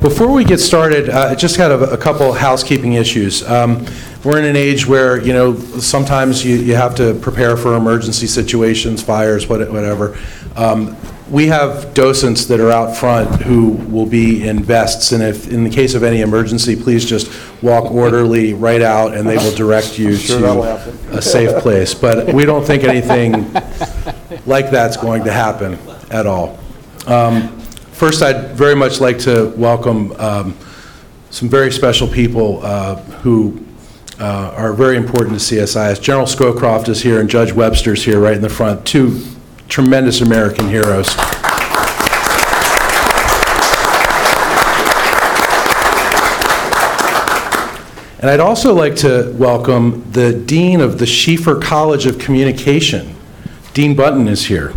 Before we get started, uh, I just had a a couple housekeeping issues. Um, We're in an age where, you know, sometimes you you have to prepare for emergency situations, fires, what- whatever. Um, We have docents that are out front who will be in vests, and if, in the case of any emergency, please just walk orderly right out, and they will direct you that'll to happen. a safe place. But we don't think anything like that's going to happen at all. Um, First, I'd very much like to welcome um, some very special people uh, who uh, are very important to CSIS. General Scowcroft is here and Judge Webster's here right in the front, two tremendous American heroes. And I'd also like to welcome the Dean of the Schieffer College of Communication. Dean Bunton is here.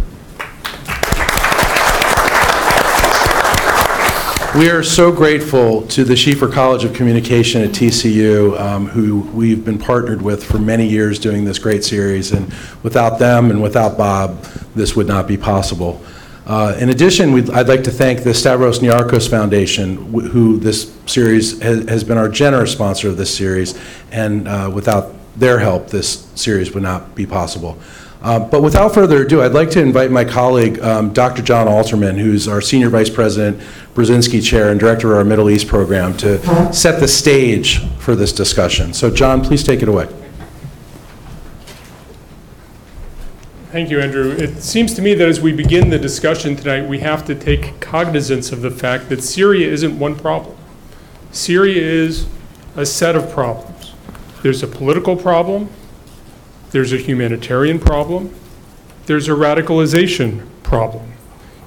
We are so grateful to the Schieffer College of Communication at TCU, um, who we've been partnered with for many years doing this great series, and without them and without Bob, this would not be possible. Uh, In addition, I'd like to thank the Stavros Niarchos Foundation, wh- who this series has has been our generous sponsor of this series, and uh, without their help, this series would not be possible. Uh, But without further ado, I'd like to invite my colleague, um, Dr. Jon Alterman, who's our Senior Vice President, Brzezinski Chair, and Director of our Middle East Program, to set the stage for this discussion. So Jon, please take it away. Thank you, Andrew. It seems to me that as we begin the discussion tonight, we have to take cognizance of the fact that Syria isn't one problem. Syria is a set of problems. There's a political problem, there's a humanitarian problem, there's a radicalization problem.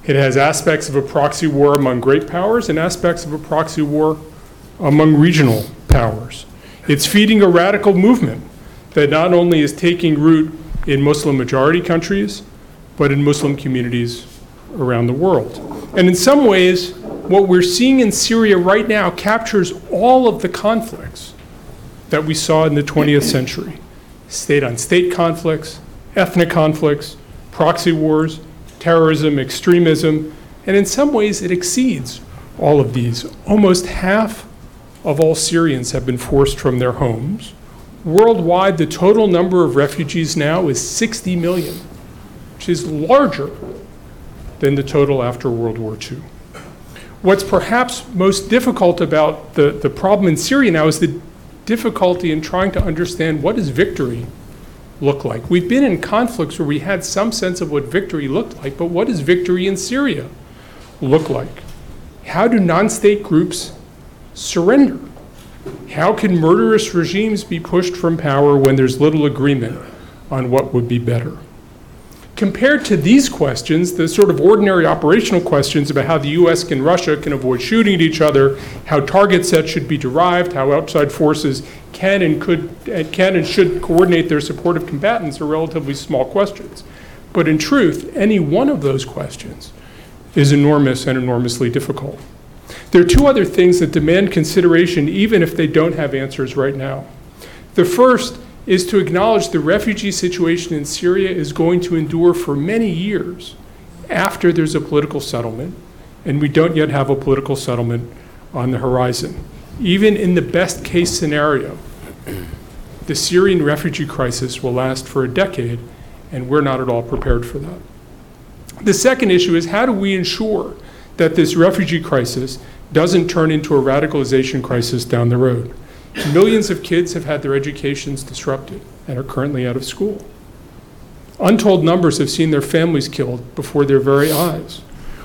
It has aspects of a proxy war among great powers and aspects of a proxy war among regional powers. It's feeding a radical movement that not only is taking root in Muslim majority countries, but in Muslim communities around the world. And in some ways, what we're seeing in Syria right now captures all of the conflicts that we saw in the 20th century state on state conflicts, ethnic conflicts, proxy wars, terrorism, extremism, and in some ways it exceeds all of these. Almost half of all Syrians have been forced from their homes. Worldwide, the total number of refugees now is 60 million, which is larger than the total after World War II. What's perhaps most difficult about the, the problem in Syria now is the difficulty in trying to understand what does victory look like. We've been in conflicts where we had some sense of what victory looked like, but what does victory in Syria look like? How do non-state groups surrender? How can murderous regimes be pushed from power when there's little agreement on what would be better? Compared to these questions, the sort of ordinary operational questions about how the US and Russia can avoid shooting at each other, how target sets should be derived, how outside forces can and could and can and should coordinate their support of combatants are relatively small questions. But in truth, any one of those questions is enormous and enormously difficult. There are two other things that demand consideration, even if they don't have answers right now. The first is to acknowledge the refugee situation in Syria is going to endure for many years after there's a political settlement, and we don't yet have a political settlement on the horizon. Even in the best case scenario, the Syrian refugee crisis will last for a decade, and we're not at all prepared for that. The second issue is how do we ensure that this refugee crisis doesn't turn into a radicalization crisis down the road? Millions of kids have had their educations disrupted and are currently out of school. Untold numbers have seen their families killed before their very eyes.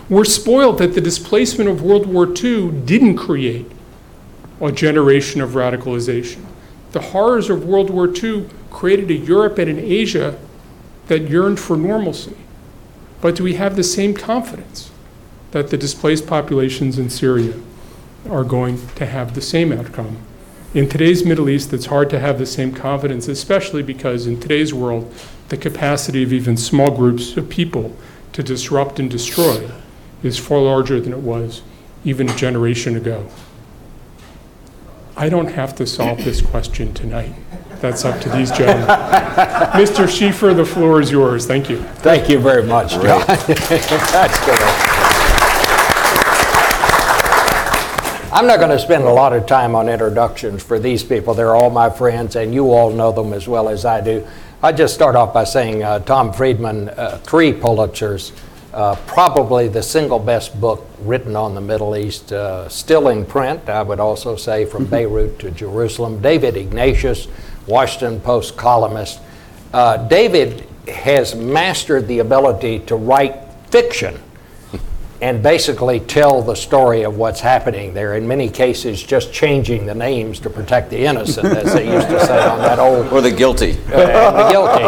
We're spoiled that the displacement of World War II didn't create a generation of radicalization. The horrors of World War II created a Europe and an Asia that yearned for normalcy. But do we have the same confidence that the displaced populations in Syria are going to have the same outcome? In today's Middle East, it's hard to have the same confidence, especially because in today's world, the capacity of even small groups of people to disrupt and destroy is far larger than it was even a generation ago. I don't have to solve this question tonight. That's up to these gentlemen. Mr. Schieffer, the floor is yours. Thank you. Thank you very much, Jon. That's good. I'm not going to spend a lot of time on introductions for these people. They're all my friends, and you all know them as well as I do. I just start off by saying uh, Tom Friedman, uh, three Pulitzers, uh, probably the single best book written on the Middle East, uh, still in print, I would also say, from Beirut to Jerusalem. David Ignatius, Washington Post columnist. Uh, David has mastered the ability to write fiction and basically tell the story of what's happening there. In many cases, just changing the names to protect the innocent, as they used to say on that old Or the guilty. uh, the guilty,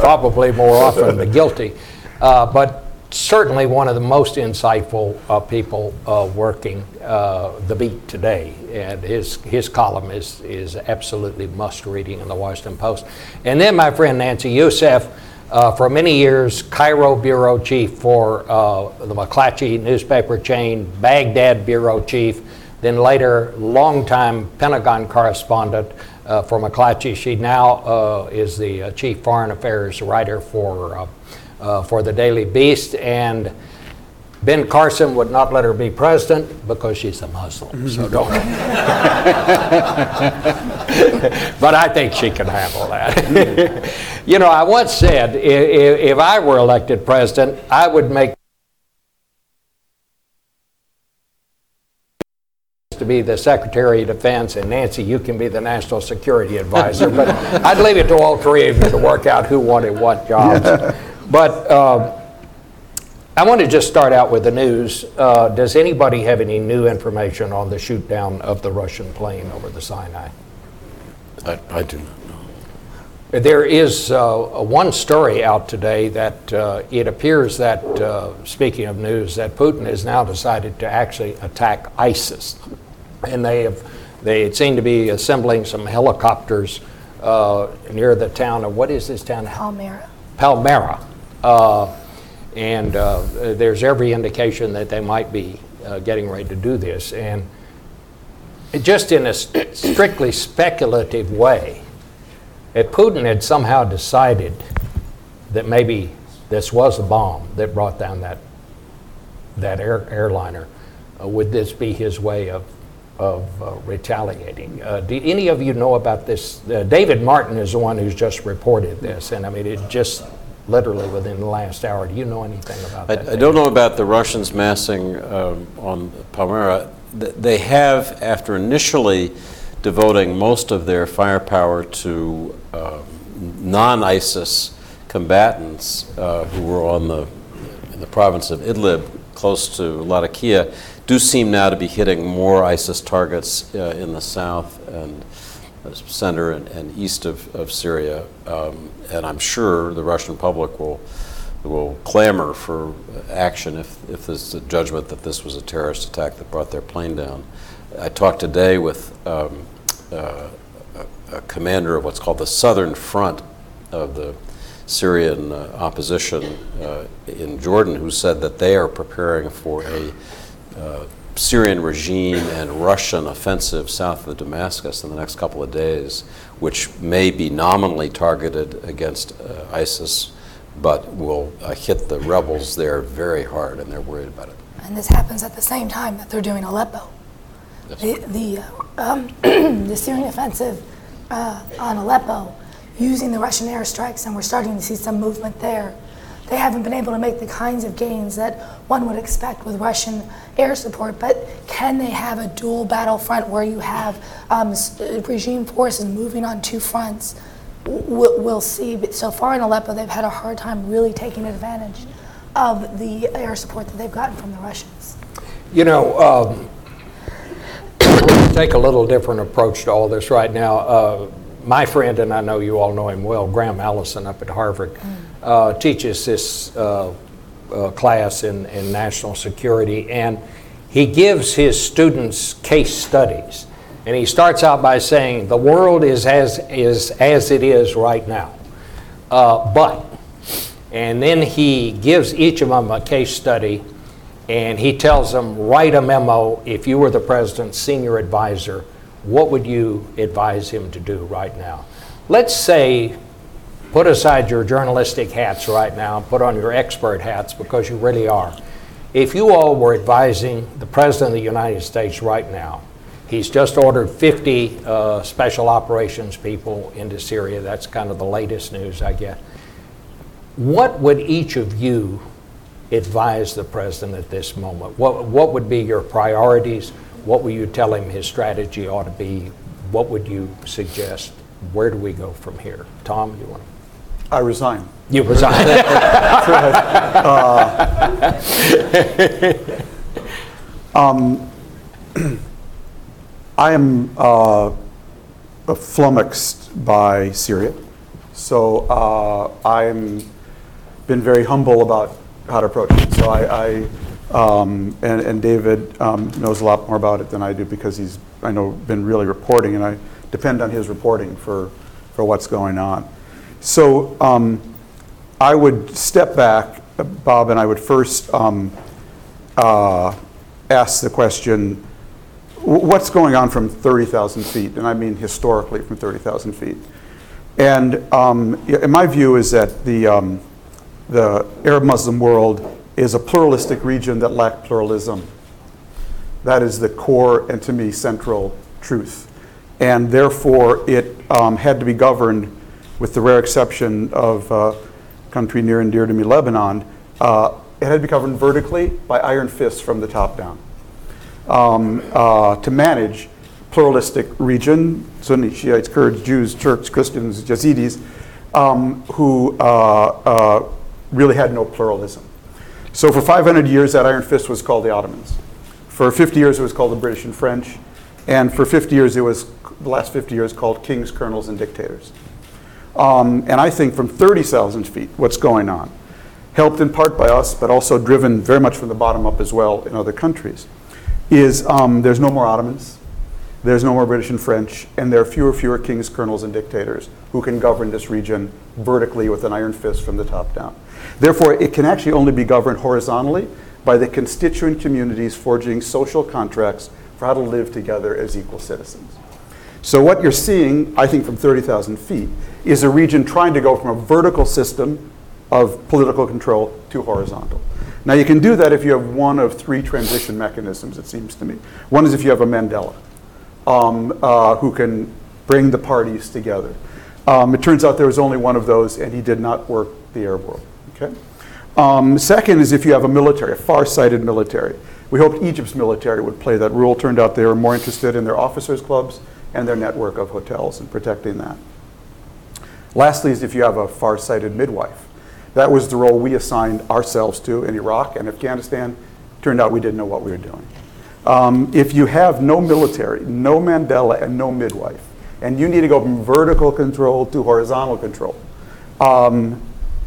probably more often the guilty. Uh, but certainly one of the most insightful uh, people uh, working uh, the beat today. And his, his column is, is absolutely must reading in the Washington Post. And then my friend Nancy Youssef, uh, for many years, Cairo bureau chief for uh, the McClatchy newspaper chain, Baghdad bureau chief, then later longtime Pentagon correspondent uh, for McClatchy. She now uh, is the uh, chief foreign affairs writer for, uh, for the Daily Beast. And Ben Carson would not let her be president because she's a Muslim. So don't. but I think she can handle that. you know, I once said i- i- if I were elected president, I would make to be the Secretary of Defense, and Nancy, you can be the National Security Advisor. But I'd leave it to all three of you to work out who wanted what jobs. But um, I want to just start out with the news. Uh, Does anybody have any new information on the shoot down of the Russian plane over the Sinai? I, I do not know. There is uh, one story out today that uh, it appears that, uh, speaking of news, that Putin has now decided to actually attack ISIS. And they have, they seem to be assembling some helicopters uh, near the town of, what is this town? Palmyra. Palmyra. And uh, there's every indication that they might be uh, getting ready to do this. And just in a strictly speculative way, if Putin had somehow decided that maybe this was a bomb that brought down that, that air, airliner, uh, would this be his way of, of uh, retaliating? Uh, do any of you know about this? Uh, David Martin is the one who's just reported this, and I mean, it just literally within the last hour. Do you know anything about that? I, I don't know about the Russians massing um, on Palmyra. Th- They have, after initially devoting most of their firepower to um, non-ISIS combatants uh, who were on the, in the province of Idlib, close to Latakia, do seem now to be hitting more ISIS targets uh, in the south and center and, and east of, of Syria. Um, and I'm sure the Russian public will will clamor for action if, if there's a judgment that this was a terrorist attack that brought their plane down. I talked today with um, uh, a, commander of what's called the Southern Front of the Syrian uh, opposition uh, in Jordan, who said that they are preparing for a uh, Syrian regime and Russian offensive south of Damascus in the next couple of days, which may be nominally targeted against uh, ISIS, but will uh, hit the rebels there very hard, and they're worried about it. And this happens at the same time that they're doing Aleppo. That's The, the, uh, um, the Syrian offensive uh, on Aleppo, using the Russian airstrikes, and we're starting to see some movement there. They haven't been able to make the kinds of gains that one would expect with Russian air support, but can they have a dual battle front where you have um, regime forces moving on two fronts? We'll, we'll see. But so far in Aleppo, they've had a hard time really taking advantage of the air support that they've gotten from the Russians. You know, um, take a little different approach to all this right now. Uh, my friend, and I know you all know him well, Graham Allison up at Harvard, uh, teaches this uh, uh, class in, in national security, and he gives his students case studies. And he starts out by saying, The world is as, is as it is right now. Uh, but, and then he gives each of them a case study and he tells them, write a memo. If you were the president's senior advisor, what would you advise him to do right now? Let's say, put aside your journalistic hats right now, and put on your expert hats because you really are. If you all were advising the President of the United States right now, he's just ordered 50 uh, special operations people into Syria. That's kind of the latest news I get. What would each of you advise the President at this moment? What, what would be your priorities? What would you tell him his strategy ought to be? What would you suggest? Where do we go from here? Tom, you want to? I resign. You resign. I am uh, flummoxed by Syria. So uh, I'm been very humble about how to approach it. So I, I um, and, and David um, knows a lot more about it than I do because he's, I know, been really reporting, and I depend on his reporting for, for what's going on. So um, I would step back, Bob, and I would first um, uh, ask the question, what's going on from 30,000 feet? And I mean historically from 30,000 feet. And um, my view is that the, um, the Arab Muslim world is a pluralistic region that lacked pluralism. That is the core and to me central truth. And therefore, it um, had to be governed, with the rare exception of a country near and dear to me, Lebanon, uh, it had to be governed vertically by iron fists from the top down. Um, uh, to manage pluralistic region, Sunni, Shiites, Kurds, Jews, Turks, Christians, Yazidis, um, who uh, uh, really had no pluralism. So for 500 years, that iron fist was called the Ottomans. For 50 years, it was called the British and French. And for 50 years, it was, the last 50 years, called kings, colonels, and dictators. Um, and I think from 30,000 feet, what's going on, helped in part by us, but also driven very much from the bottom up as well in other countries, is um, there's no more Ottomans, there's no more British and French, and there are fewer fewer kings, colonels, and dictators who can govern this region vertically with an iron fist from the top down. Therefore, it can actually only be governed horizontally by the constituent communities forging social contracts for how to live together as equal citizens. So what you're seeing, I think from 30,000 feet, is a region trying to go from a vertical system of political control to horizontal. Now you can do that if you have one of three transition mechanisms, it seems to me. One is if you have a Mandela, um, uh, who can bring the parties together. Um, it turns out there was only one of those, and he did not work the Arab world. Okay. Um, second is if you have a military, a far-sighted military. We hoped Egypt's military would play that role. Turned out they were more interested in their officers' clubs and their network of hotels and protecting that. Lastly, is if you have a far-sighted midwife. That was the role we assigned ourselves to in Iraq and Afghanistan. Turned out we didn't know what we were doing. Um, if you have no military, no Mandela, and no midwife, and you need to go from vertical control to horizontal control, um,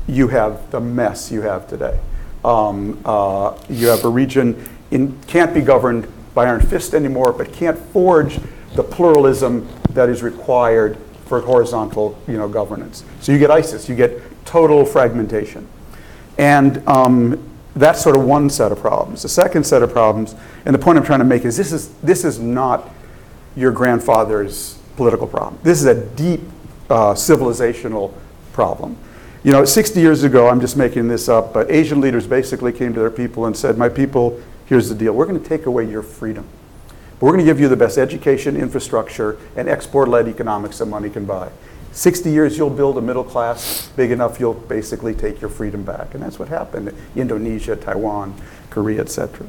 you have the mess you have today. Um, uh, you have a region in, can't be governed by iron fist anymore, but can't forge the pluralism that is required for horizontal you know, governance. So you get ISIS, you get total fragmentation. And um, that's sort of one set of problems. The second set of problems, and the point I'm trying to make is this is, this is not your grandfather's political problem. This is a deep uh, civilizational problem. You know, 60 years ago, I'm just making this up, but Asian leaders basically came to their people and said, My people, here's the deal. We're going to take away your freedom. But we're going to give you the best education, infrastructure, and export led economics that money can buy. 60 years, you'll build a middle class big enough, you'll basically take your freedom back. And that's what happened in Indonesia, Taiwan, Korea, etc.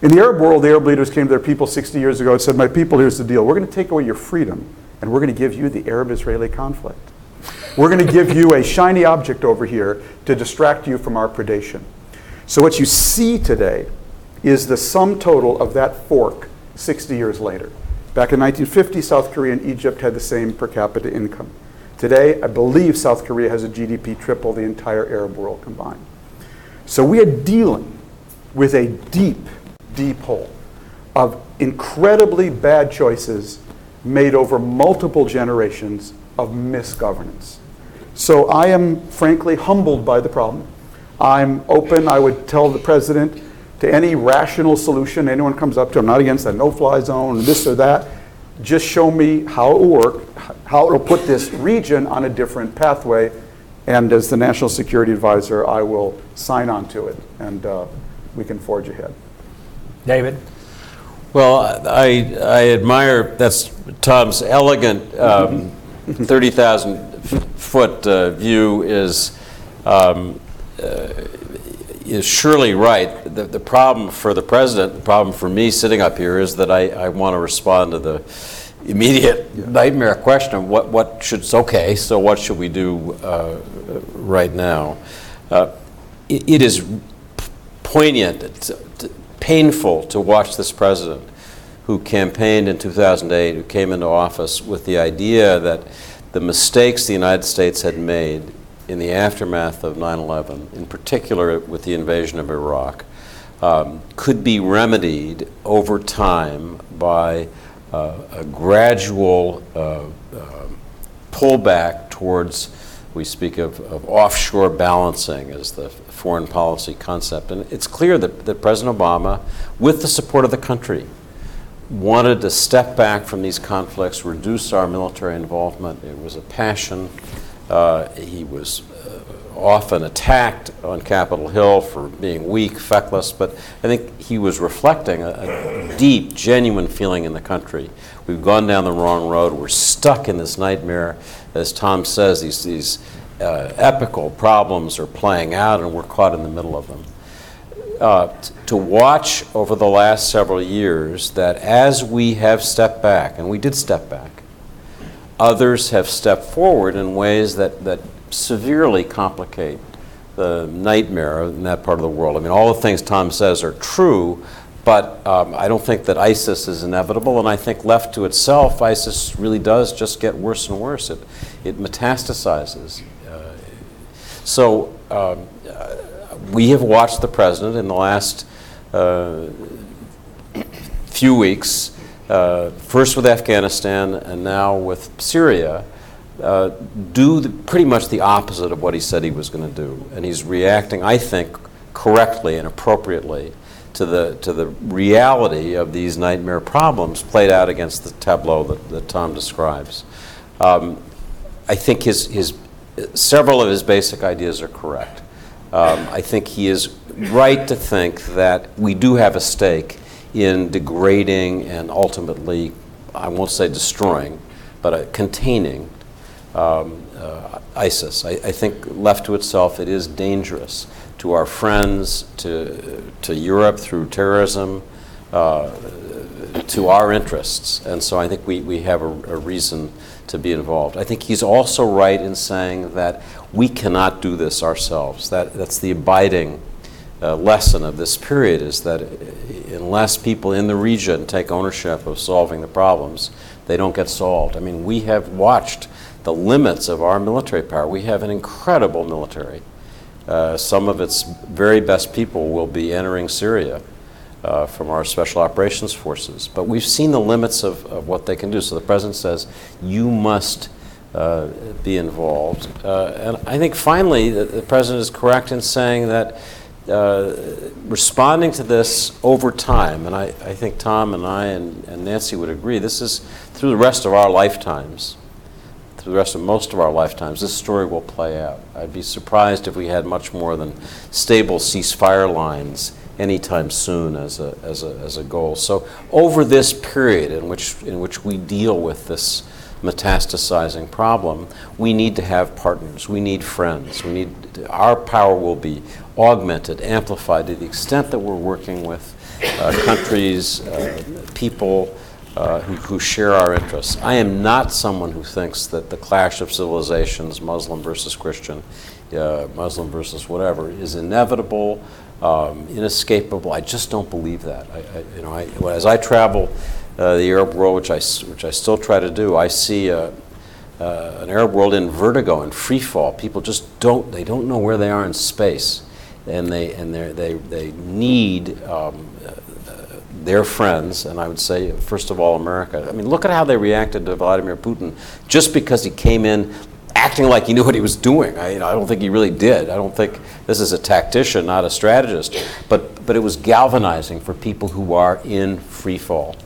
In the Arab world, the Arab leaders came to their people 60 years ago and said, My people, here's the deal. We're going to take away your freedom, and we're going to give you the Arab Israeli conflict. We're going to give you a shiny object over here to distract you from our predation. So, what you see today is the sum total of that fork 60 years later. Back in 1950, South Korea and Egypt had the same per capita income. Today, I believe South Korea has a GDP triple the entire Arab world combined. So, we are dealing with a deep, deep hole of incredibly bad choices made over multiple generations of misgovernance. So I am frankly humbled by the problem. I'm open, I would tell the president, to any rational solution anyone comes up to. I'm not against a no fly zone, this or that. Just show me how it will work, how it will put this region on a different pathway. And as the national security advisor, I will sign on to it and uh, we can forge ahead. David? Well, I, I admire, that's Tom's elegant um, 30,000-foot uh, view is, um, uh, is surely right. The, the problem for the president, the problem for me sitting up here is that I, I want to respond to the immediate nightmare question of what, what should, okay, so what should we do uh, right now? Uh, it- It is poignant, it's, t- painful to watch this president who campaigned in 2008, who came into office with the idea that the mistakes the United States had made in the aftermath of 9/11, in particular with the invasion of Iraq, um, could be remedied over time by uh, a gradual uh, um, pullback towards, we speak of, of offshore balancing as the foreign policy concept. And it's clear that, that President Obama, with the support of the country, wanted to step back from these conflicts, reduce our military involvement. It was a passion. Uh, he was uh, often attacked on Capitol Hill for being weak, feckless, but I think he was reflecting a, a deep, genuine feeling in the country. We've gone down the wrong road. We're stuck in this nightmare. As Tom says, these, these uh, epical problems are playing out, and we're caught in the middle of them uh, t- to watch over the last several years that as we have stepped back, and we did step back, others have stepped forward in ways that, that severely complicate the nightmare in that part of the world. I mean, all the things Tom says are true, but um, I don't think that ISIS is inevitable, and I think left to itself, ISIS really does just get worse and worse. It, it metastasizes. Uh, so um, we have watched the president in the last uh, few weeks, uh, first with Afghanistan and now with Syria, uh, do the, pretty much the opposite of what he said he was going to do. And he's reacting, I think, correctly and appropriately to the, to the reality of these nightmare problems played out against the tableau that, that Tom describes. Um, I think his, his, several of his basic ideas are correct. Um, I think he is right to think that we do have a stake in degrading and ultimately, I won't say destroying, but uh, containing um, uh, ISIS. I, I think left to itself, it is dangerous to our friends, to, to Europe through terrorism, uh, to our interests. And so I think we, we have a, a reason to be involved. I think he's also right in saying that we cannot do this ourselves. That, that's the abiding uh, lesson of this period is that unless people in the region take ownership of solving the problems, they don't get solved. I mean, we have watched the limits of our military power. We have an incredible military. Uh, some of its very best people will be entering Syria uh, from our special operations forces. But we've seen the limits of, of what they can do. So the president says, you must uh, be involved. Uh, and I think finally, the, the president is correct in saying that uh, responding to this over time, and I, I think Tom and I and, and Nancy would agree, this is through the rest of our lifetimes through the rest of most of our lifetimes, this story will play out. I'd be surprised if we had much more than stable ceasefire lines anytime soon as a, as a, as a goal. So over this period in which, in which we deal with this metastasizing problem, we need to have partners. We need friends. We need, our power will be augmented, amplified to the extent that we're working with uh, countries, uh, people, uh, who, who share our interests. I am not someone who thinks that the clash of civilizations, Muslim versus Christian, uh, Muslim versus whatever, is inevitable, um, inescapable. I just don't believe that. I, I, you know, I, as I travel uh, the Arab world, which I, which I still try to do, I see uh, an Arab world in vertigo and free fall. People just don't, they don't know where they are in space. And they, and they're- they, they need um, their friends, and I would say, first of all, America. I mean, look at how they reacted to Vladimir Putin just because he came in acting like he knew what he was doing. I, you know, I don't think he really did. I don't think this is a tactician, not a strategist. But, but it was galvanizing for people who are in free fall.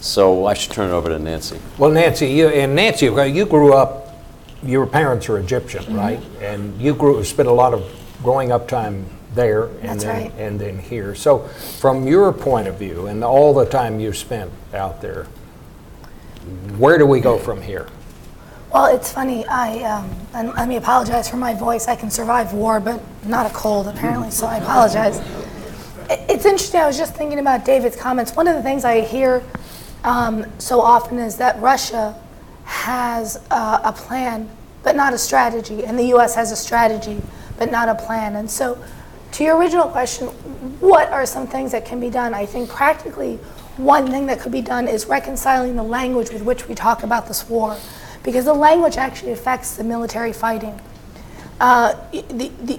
So I should turn it over to Nancy. Well, Nancy, you, and Nancy, you grew up, your parents are Egyptian, right? And you grew, spent a lot of growing up time there and That's then, right. and then here. So from your point of view and all the time you spent out there, where do we go from here? Well, it's funny. I um, and let me apologize for my voice. I can survive war, but not a cold apparently. So I apologize. It's interesting. I was just thinking about David's comments. One of the things I hear um, so often is that Russia has uh, a plan, but not a strategy, and the U.S. has a strategy, but not a plan. And so, to your original question, what are some things that can be done? I think practically one thing that could be done is reconciling the language with which we talk about this war, because the language actually affects the military fighting. Uh, the, the,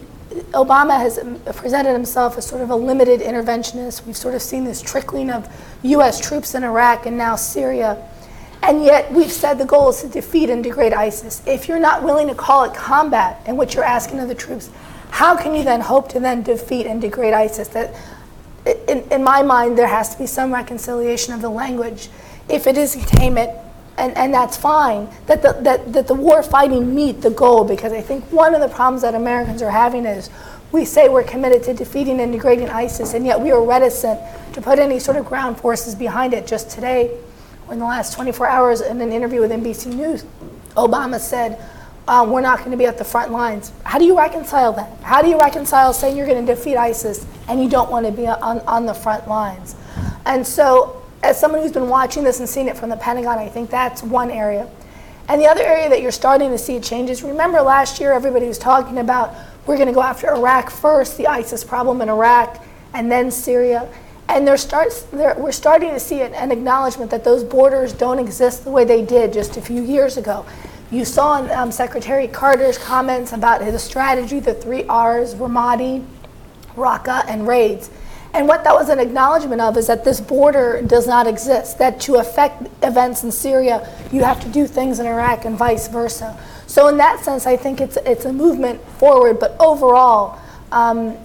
Obama has presented himself as sort of a limited interventionist. We've sort of seen this trickling of U.S. troops in Iraq and now Syria. And yet we've said the goal is to defeat and degrade ISIS. If you're not willing to call it combat and what you're asking of the troops, how can you then hope to then defeat and degrade ISIS? That, in, in my mind, there has to be some reconciliation of the language. If it is containment, and, and that's fine, that the, that, that the war fighting meet the goal, because I think one of the problems that Americans are having is we say we're committed to defeating and degrading ISIS, and yet we are reticent to put any sort of ground forces behind it. Just today, in the last 24 hours, in an interview with NBC News, Obama said, um, we're not going to be at the front lines. How do you reconcile that? How do you reconcile saying you're going to defeat ISIS and you don't want to be on, on the front lines? And so, as someone who's been watching this and seen it from the Pentagon, I think that's one area. And the other area that you're starting to see changes, remember last year everybody was talking about we're going to go after Iraq first, the ISIS problem in Iraq, and then Syria. And there starts, there, we're starting to see an, an acknowledgement that those borders don't exist the way they did just a few years ago. You saw um, Secretary Carter's comments about his strategy, the three R's, Ramadi, Raqqa, and raids. And what that was an acknowledgement of is that this border does not exist, that to affect events in Syria, you have to do things in Iraq and vice versa. So, in that sense, I think it's, it's a movement forward, but overall, um,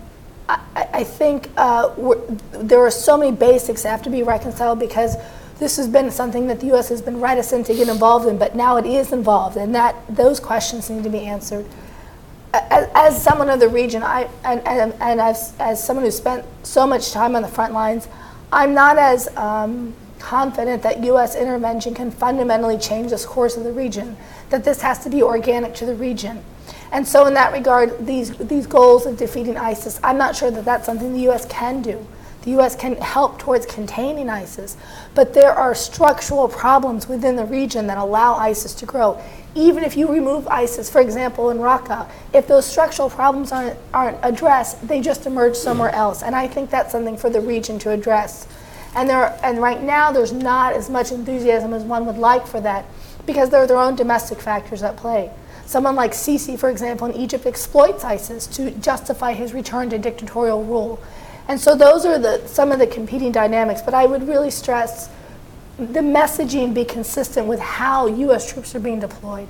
I, I think uh, there are so many basics that have to be reconciled because this has been something that the U.S. has been reticent to get involved in, but now it is involved, and that those questions need to be answered as, as someone of the region, I and, and, and as, as someone who spent so much time on the front lines, I'm not as um, confident that U.S. intervention can fundamentally change this course of the region. That this has to be organic to the region, and so in that regard, these these goals of defeating ISIS, I'm not sure that that's something the U.S. can do. The U.S. can help towards containing ISIS, but there are structural problems within the region that allow ISIS to grow. Even if you remove ISIS, for example, in Raqqa, if those structural problems aren't, aren't addressed, they just emerge somewhere else. And I think that's something for the region to address. And, there are, and right now, there's not as much enthusiasm as one would like for that because there are their own domestic factors at play. Someone like Sisi, for example, in Egypt exploits ISIS to justify his return to dictatorial rule. And so those are the, some of the competing dynamics. But I would really stress the messaging be consistent with how U.S. troops are being deployed.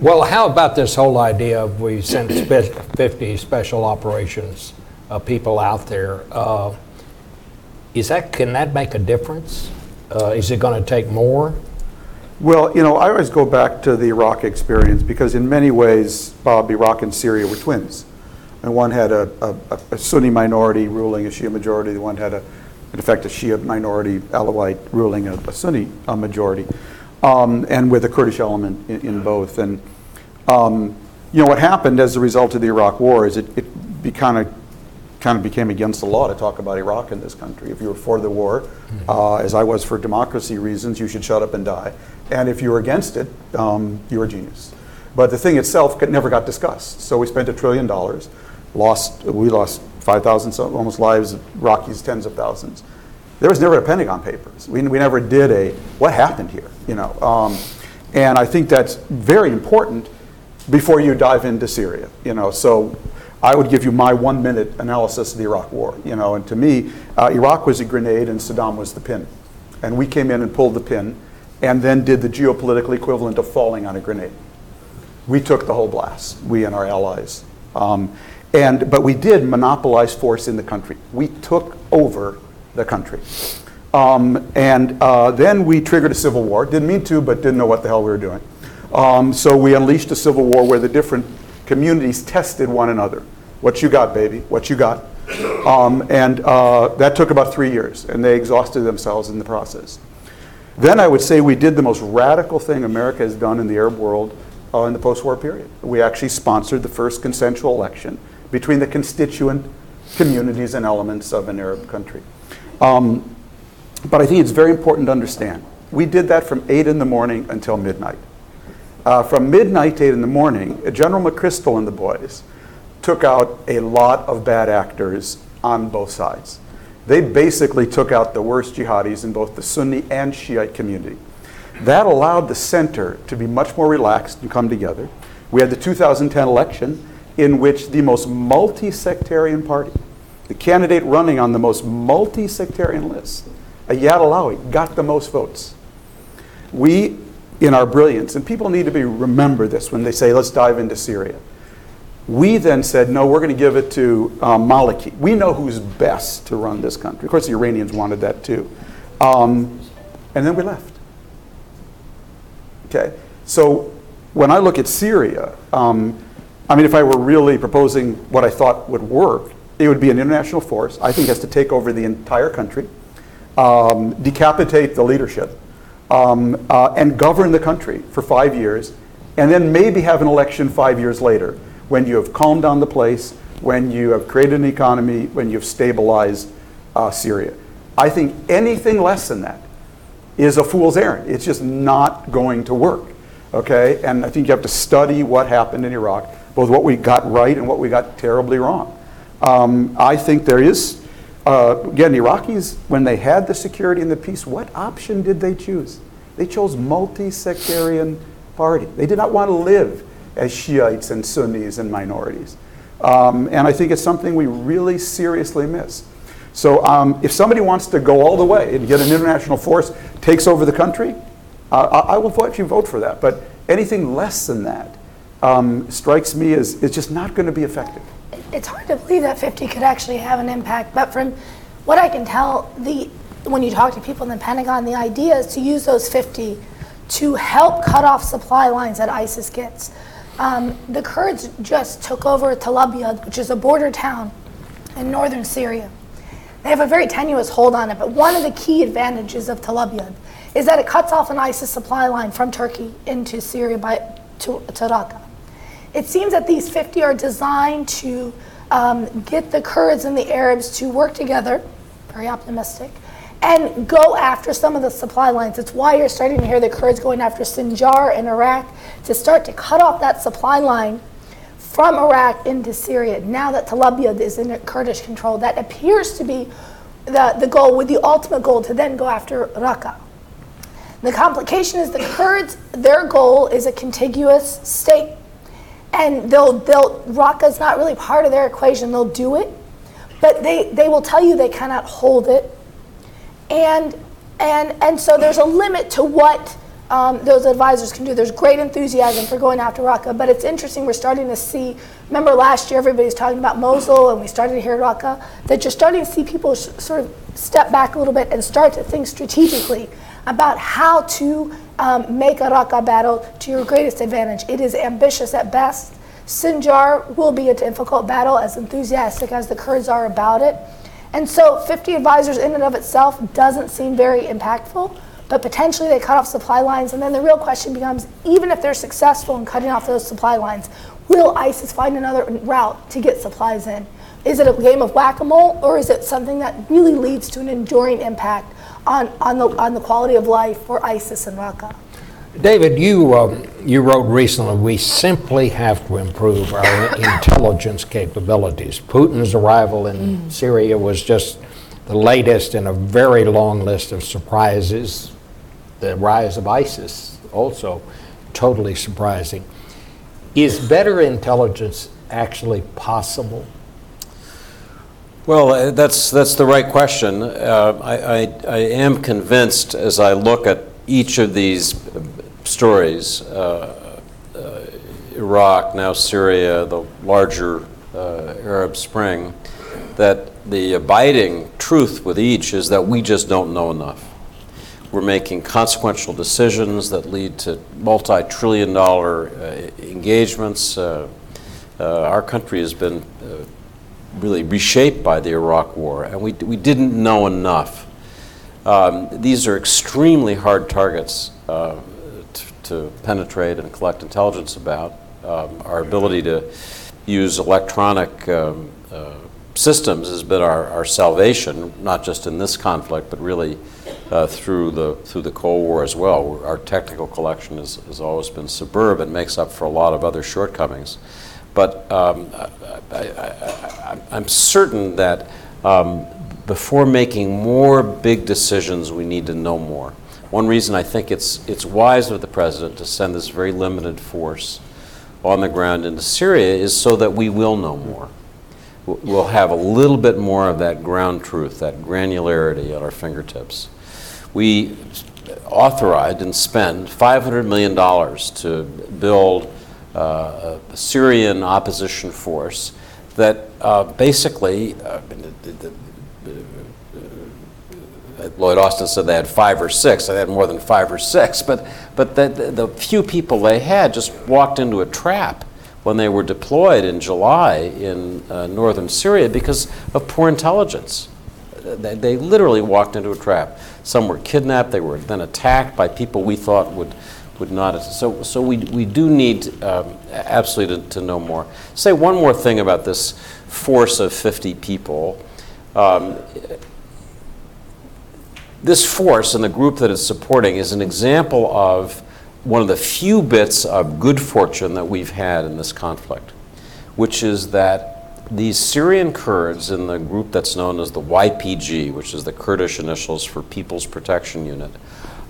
Well, how about this whole idea of we sent 50 special operations uh, people out there? Uh, is that can that make a difference? Uh, is it going to take more? Well, you know, I always go back to the Iraq experience because in many ways, Bob, Iraq and Syria were twins. And one had a, a, a Sunni minority ruling a Shia majority, the one had a, in effect, a Shia minority Alawite ruling a, a Sunni uh majority, um, and with a Kurdish element in, in both. And, um, you know, what happened as a result of the Iraq War is it, it be kind of kind of became against the law to talk about Iraq in this country. If you were for the war, uh, as I was for democracy reasons, you should shut up and die. And if you were against it, um, you were a genius. But the thing itself never got discussed. So we spent a trillion dollars, lost we lost 5,000 almost lives, Iraqis tens of thousands. There was never a Pentagon Papers. We, we never did a what happened here, you know. Um, and I think that's very important before you dive into Syria, you know. So I would give you my one minute analysis of the Iraq War, you know. And to me, uh, Iraq was a grenade and Saddam was the pin. And we came in and pulled the pin and then did the geopolitical equivalent of falling on a grenade. We took the whole blast, we and our allies. Um, and, but we did monopolize force in the country. We took over the country. Um, and uh, then we triggered a civil war. Didn't mean to, but didn't know what the hell we were doing. Um, so we unleashed a civil war where the different communities tested one another. What you got, baby? What you got? Um, and uh, that took about three years, and they exhausted themselves in the process. Then I would say we did the most radical thing America has done in the Arab world uh, in the post-war period. We actually sponsored the first consensual election between the constituent communities and elements of an Arab country. Um, but I think it's very important to understand. We did that from 8 in the morning until midnight. Uh, from midnight to 8 in the morning, General McChrystal and the boys took out a lot of bad actors on both sides. They basically took out the worst jihadis in both the Sunni and Shiite community. That allowed the center to be much more relaxed and come together. We had the 2010 election in which the most multi sectarian party, the candidate running on the most multi sectarian list, Ayad Allawi, got the most votes. We, in our brilliance, and people need to be remember this when they say, let's dive into Syria. We then said, no, we're going to give it to um, Maliki. We know who's best to run this country. Of course, the Iranians wanted that too. Um, and then we left. Okay? So when I look at Syria, um, I mean, if I were really proposing what I thought would work, it would be an international force. I think has to take over the entire country, um, decapitate the leadership, um, uh, and govern the country for five years, and then maybe have an election five years later when you have calmed down the place, when you have created an economy, when you've stabilized uh, Syria. I think anything less than that is a fool's errand. It's just not going to work. Okay? And I think you have to study what happened in Iraq, both what we got right and what we got terribly wrong. Um, I think there is, uh, again, Iraqis, when they had the security and the peace, what option did they choose? They chose multi sectarian party. They did not want to live as Shiites and Sunnis and minorities. Um, and I think it's something we really seriously miss. So um, if somebody wants to go all the way and get an international force takes over the country, uh, I, I will actually vote for that. But anything less than that um, strikes me as it's just not going to be effective. It's hard to believe that 50 could actually have an impact, but from what I can tell, the when you talk to people in the Pentagon, the idea is to use those 50 to help cut off supply lines that ISIS gets. Um, the Kurds just took over Tel Abyad, which is a border town in northern Syria. They have a very tenuous hold on it, but one of the key advantages of Tel Abyad is that it cuts off an ISIS supply line from Turkey into Syria by, to, to Raqqa. It seems that these 50 are designed to um, get the Kurds and the Arabs to work together, very optimistic, and go after some of the supply lines. It's why you're starting to hear the Kurds going after Sinjar in Iraq to start to cut off that supply line from Iraq into Syria. Now that Tel Abyad is in Kurdish control, that appears to be the, the goal, with the ultimate goal to then go after Raqqa. The complication is the Kurds, their goal is a contiguous state. And they'll, they'll, Raqqa is not really part of their equation. They'll do it, but they, they will tell you they cannot hold it and, and, and so there's a limit to what um, those advisors can do. There's great enthusiasm for going after Raqqa, but it's interesting. We're starting to see. Remember last year, everybody's talking about Mosul, and we started to hear Raqqa. That you're starting to see people sh- sort of step back a little bit and start to think strategically about how to um, make a Raqqa battle to your greatest advantage. It is ambitious at best. Sinjar will be a difficult battle, as enthusiastic as the Kurds are about it. And so 50 advisors in and of itself doesn't seem very impactful, but potentially they cut off supply lines. And then the real question becomes even if they're successful in cutting off those supply lines, will ISIS find another route to get supplies in? Is it a game of whack a mole, or is it something that really leads to an enduring impact on, on, the, on the quality of life for ISIS and Raqqa? David, you, um, you wrote recently, we simply have to improve our intelligence capabilities. Putin's arrival in mm. Syria was just the latest in a very long list of surprises. The rise of ISIS, also totally surprising. Is better intelligence actually possible? Well, uh, that's, that's the right question. Uh, I, I, I am convinced as I look at each of these stories uh, uh, Iraq, now Syria, the larger uh, Arab Spring that the abiding truth with each is that we just don't know enough. We're making consequential decisions that lead to multi trillion dollar uh, engagements. Our country has been really reshaped by the Iraq War, and we, we didn't know enough. Um, these are extremely hard targets uh, t- to penetrate and collect intelligence about. Um, our ability to use electronic um, uh, systems has been our, our salvation, not just in this conflict, but really uh, through the through the Cold War as well. Our technical collection has, has always been superb and makes up for a lot of other shortcomings. But um, I, am certain that um, before making more big decisions, we need to know more. One reason I think it's it's wise of the president to send this very limited force on the ground into Syria is so that we will know more we'll have a little bit more of that ground truth, that granularity at our fingertips. We authorized and spent $500 million to build uh, a Syrian opposition force that uh, basically, uh, Lloyd Austin said they had five or six. They had more than five or six, but, but the, the few people they had just walked into a trap when they were deployed in July in uh, northern Syria because of poor intelligence. They, they, literally walked into a trap. Some were kidnapped, they were then attacked by people we thought would, would not. So, so we, we do need um, absolutely to, to, know more. Say one more thing about this force of 50 people. Um, this force and the group that it's supporting is an example of one of the few bits of good fortune that we've had in this conflict, which is that these Syrian Kurds in the group that's known as the YPG, which is the Kurdish initials for People's Protection Unit,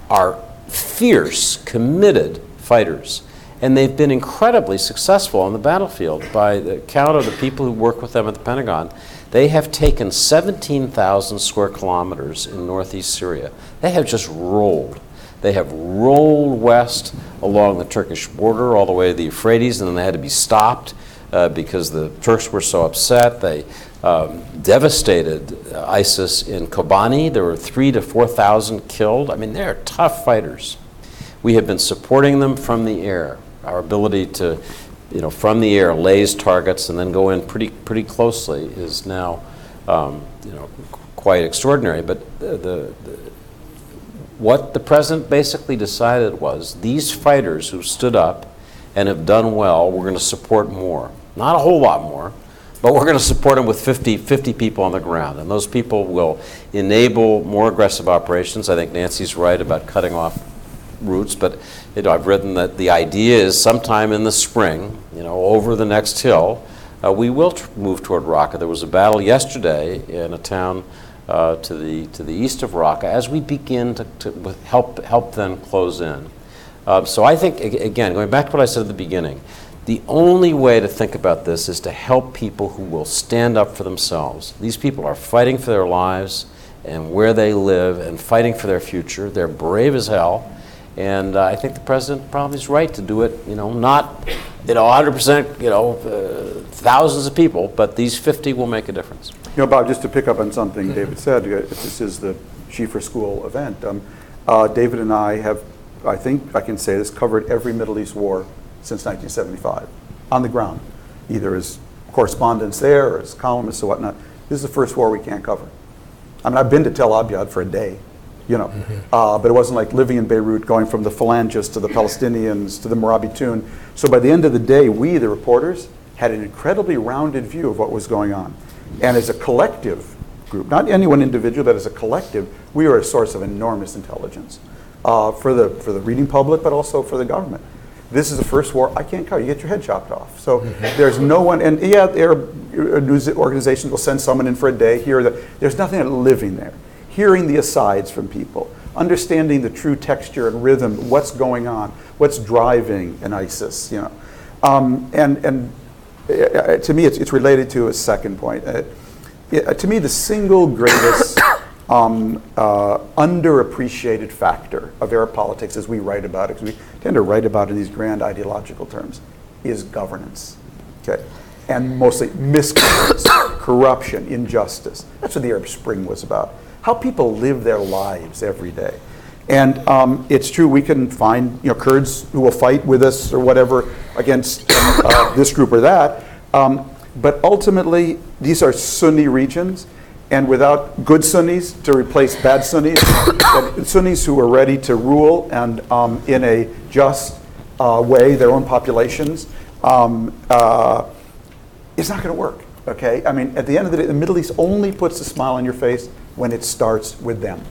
are fierce, committed fighters. And they've been incredibly successful on the battlefield. By the count of the people who work with them at the Pentagon, they have taken 17,000 square kilometers in northeast Syria. They have just rolled. They have rolled west along the Turkish border all the way to the Euphrates, and then they had to be stopped uh, because the Turks were so upset. They um, devastated ISIS in Kobani. There were three to 4,000 killed. I mean, they're tough fighters. We have been supporting them from the air. Our ability to, you know, from the air, laze targets and then go in pretty, pretty closely is now, um, you know, quite extraordinary. But the, the, the what the president basically decided was these fighters who stood up and have done well, we're going to support more. Not a whole lot more, but we're going to support them with 50, 50 people on the ground. And those people will enable more aggressive operations. I think Nancy's right about cutting off routes, but you know, I've written that the idea is sometime in the spring, you know, over the next hill, uh, we will move toward Raqqa. There was a battle yesterday in a town uh, to, the, to the east of Raqqa as we begin to, to help, help them close in. Uh, so I think, again, going back to what I said at the beginning, the only way to think about this is to help people who will stand up for themselves. These people are fighting for their lives and where they live and fighting for their future. They're brave as hell. And uh, I think the president probably is right to do it, you know, not, you know, 100%, you know, uh, thousands of people, but these 50 will make a difference. You know, Bob, just to pick up on something David said, uh, this is the Schieffer School event. Um, uh, David and I have, I think I can say this, covered every Middle East war since 1975 on the ground, either as correspondents there or as columnists or whatnot. This is the first war we can't cover. I mean, I've been to Tel Abyad for a day, you know, mm-hmm. uh, but it wasn't like living in Beirut, going from the Phalangists to the Palestinians to the Morabitun. So by the end of the day, we, the reporters, had an incredibly rounded view of what was going on. And as a collective group, not any one individual, but as a collective, we were a source of enormous intelligence uh, for, the, for the reading public, but also for the government. This is the first war I can't cover. You get your head chopped off. So there's no one, and yeah, Arab news organizations will send someone in for a day here. The, there's nothing living there, hearing the asides from people, understanding the true texture and rhythm, what's going on, what's driving an ISIS, you know, um, and and uh, to me, it's, it's related to a second point. Uh, to me, the single greatest um, uh, underappreciated factor of Arab politics as we write about it, because we tend to write about in these grand ideological terms, is governance. Okay? And mostly misgovernance, corruption, injustice. That's what the Arab Spring was about. How people live their lives every day. And um, it's true, we can find you know, Kurds who will fight with us or whatever against uh, this group or that. Um, But ultimately, these are Sunni regions, and without good Sunnis to replace bad Sunnis, Sunnis who are ready to rule and um, in a just uh, way their own populations, um, uh, it's not going to work. Okay, I mean, at the end of the day, the Middle East only puts a smile on your face when it starts with them.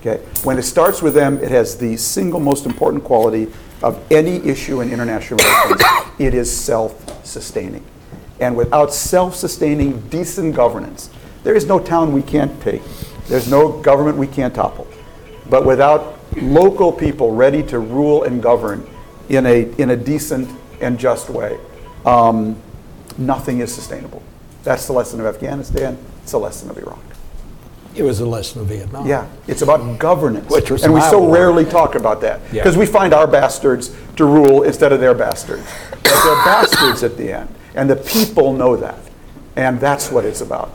Okay, when it starts with them, it has the single most important quality of any issue in international relations. it is self-sustaining, and without self-sustaining, decent governance, there is no town we can't take. There's no government we can't topple. But without local people ready to rule and govern in a in a decent and just way, um, nothing is sustainable. That's the lesson of Afghanistan. It's the lesson of Iraq. It was a lesson of Vietnam. Yeah, it's about governance. Which was and we so war. rarely talk about that Yeah. because we find our bastards to rule instead of their bastards. But they're bastards at the end, and the people know that, and that's what it's about.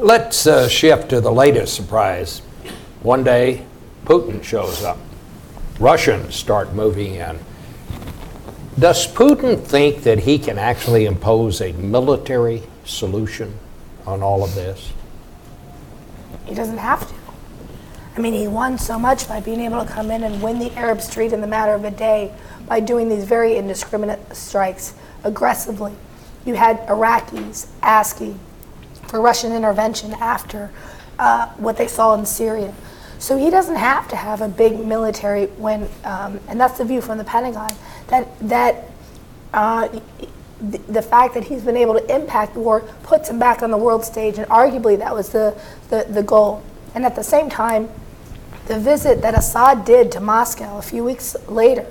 Let's uh, shift to the latest surprise. One day, Putin shows up. Russians start moving in. Does Putin think that he can actually impose a military solution on all of this? He doesn't have to. I mean, he won so much by being able to come in and win the Arab Street in the matter of a day by doing these very indiscriminate strikes aggressively. You had Iraqis asking for Russian intervention after uh, what they saw in Syria. So he doesn't have to have a big military when, um, and that's the view from the Pentagon, that, that uh, the, fact that he's been able to impact the war puts him back on the world stage, and arguably that was the, the, the goal. And at the same time, the visit that Assad did to Moscow a few weeks later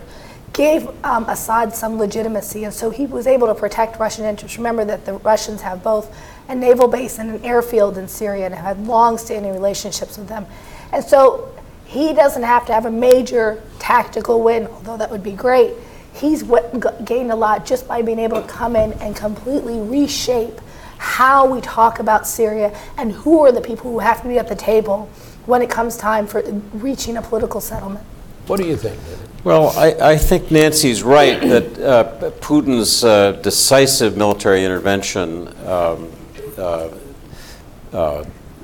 gave um, Assad some legitimacy, and so he was able to protect Russian interests. Remember that the Russians have both a naval base and an airfield in Syria and have had long-standing relationships with them. And so he doesn't have to have a major tactical win, although that would be great. He's what, gained a lot just by being able to come in and completely reshape how we talk about Syria and who are the people who have to be at the table when it comes time for reaching a political settlement. What do you think, Well, I, I think Nancy's right that uh, Putin's uh, decisive military intervention um,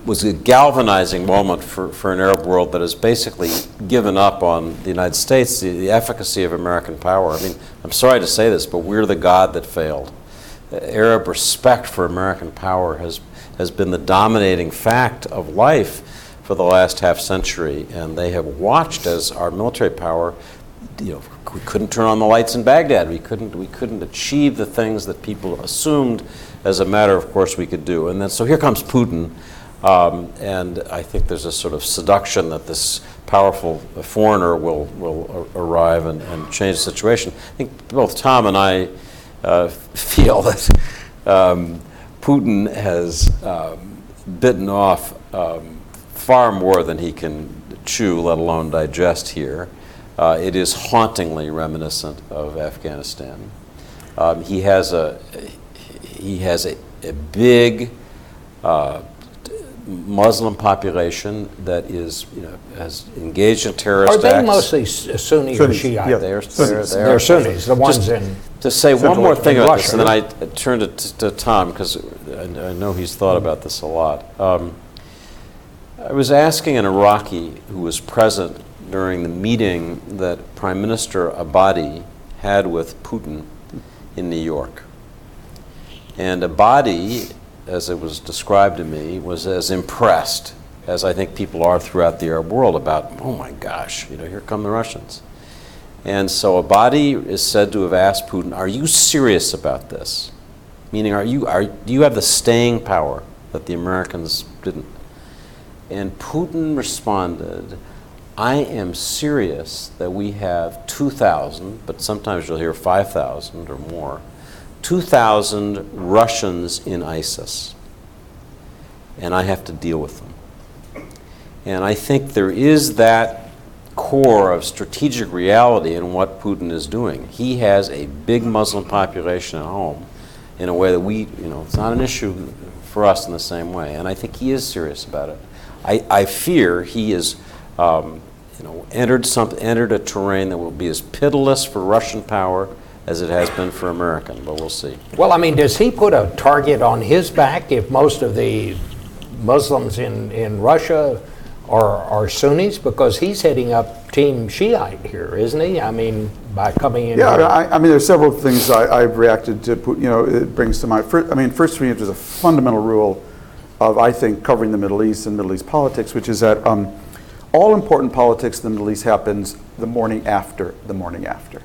was a galvanizing moment for, for an Arab world that has basically given up on the United States, the, the efficacy of American power. I mean, I'm sorry to say this, but we're the God that failed. Uh, Arab respect for American power has, has been the dominating fact of life for the last half century, and they have watched as our military power, you know, we couldn't turn on the lights in Baghdad. We couldn't, we couldn't achieve the things that people assumed as a matter of course we could do. And then, so here comes Putin, um, and I think there's a sort of seduction that this powerful foreigner will, will arrive and, and change the situation. I think both Tom and I uh, feel that um, Putin has um, bitten off um, far more than he can chew, let alone digest here. Uh, it is hauntingly reminiscent of Afghanistan. Um, he has a he has a, a big uh, Muslim population that is you know has engaged in terrorist Are they acts. mostly S- Sunni or Sunnis, Shiite? yeah. They're, Sunnis. they're, They're Sunnis, the ones Just in. To say one Central more thing in about this, and then I Russia. turn it to, to Tom because I, I know he's thought about this a lot. Um, I was asking an Iraqi who was present during the meeting that Prime Minister Abadi had with Putin in New York. And Abadi, as it was described to me, was as impressed as I think people are throughout the Arab world about, oh my gosh, you know, here come the Russians. And so Abadi is said to have asked Putin, "Are you serious about this? Meaning, are you are do you have the staying power that the Americans didn't?" And Putin responded, "I am serious that we have 2,000, but sometimes you'll hear 5,000 or more, 2,000 Russians in ISIS, and I have to deal with them." And I think there is that core of strategic reality in what Putin is doing. He has a big Muslim population at home in a way that we, you know, it's not an issue for us in the same way. And I think he is serious about it. I, I fear he is, um, you know, entered some, entered a terrain that will be as pitiless for Russian power as it has been for American, but we'll see. Well, I mean, does he put a target on his back if most of the Muslims in, in Russia are, are Sunnis? Because he's heading up Team Shiite here, isn't he? I mean, by coming in. Yeah, here. I, I mean, there's several things I, I've reacted to, Pu- you know, it brings to mind. First, I mean, first for me, there's a fundamental rule of, I think, covering the Middle East and Middle East politics, which is that um, all important politics in the Middle East happens the morning after the morning after.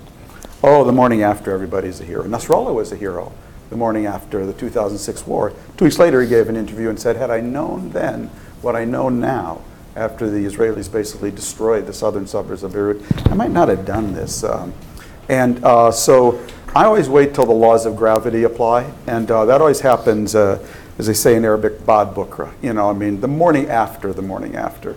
Oh, the morning after, everybody's a hero. Nasrallah was a hero the morning after the 2006 war. Two weeks later, he gave an interview and said, had I known then what I know now, after the Israelis basically destroyed the southern suburbs of Beirut, I might not have done this. Um, and uh, so I always wait till the laws of gravity apply, and uh, that always happens, uh, as they say in Arabic, bad bukra. You know, I mean, the morning after, the morning after.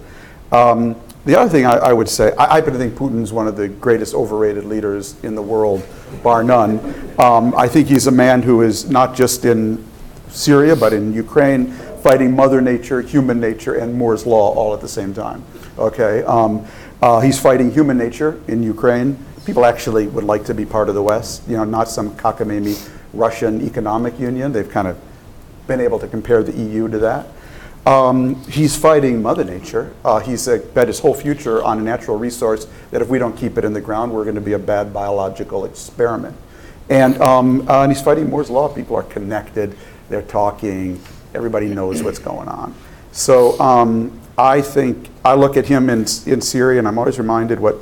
Um, the other thing I, I would say, I, happen to think Putin's one of the greatest overrated leaders in the world, bar none. Um, I think he's a man who is not just in Syria, but in Ukraine, fighting Mother Nature, human nature, and Moore's Law all at the same time. Okay, um, uh, he's fighting human nature in Ukraine. People actually would like to be part of the West, you know, not some cockamamie Russian economic union. They've kind of been able to compare the EU to that. Um, he's fighting Mother Nature. Uh, he's uh, bet his whole future on a natural resource that if we don't keep it in the ground, we're going to be a bad biological experiment. And, um, uh, and he's fighting Moore's Law. People are connected, they're talking, everybody knows what's going on. So um, I think, I look at him in, in Syria, and I'm always reminded what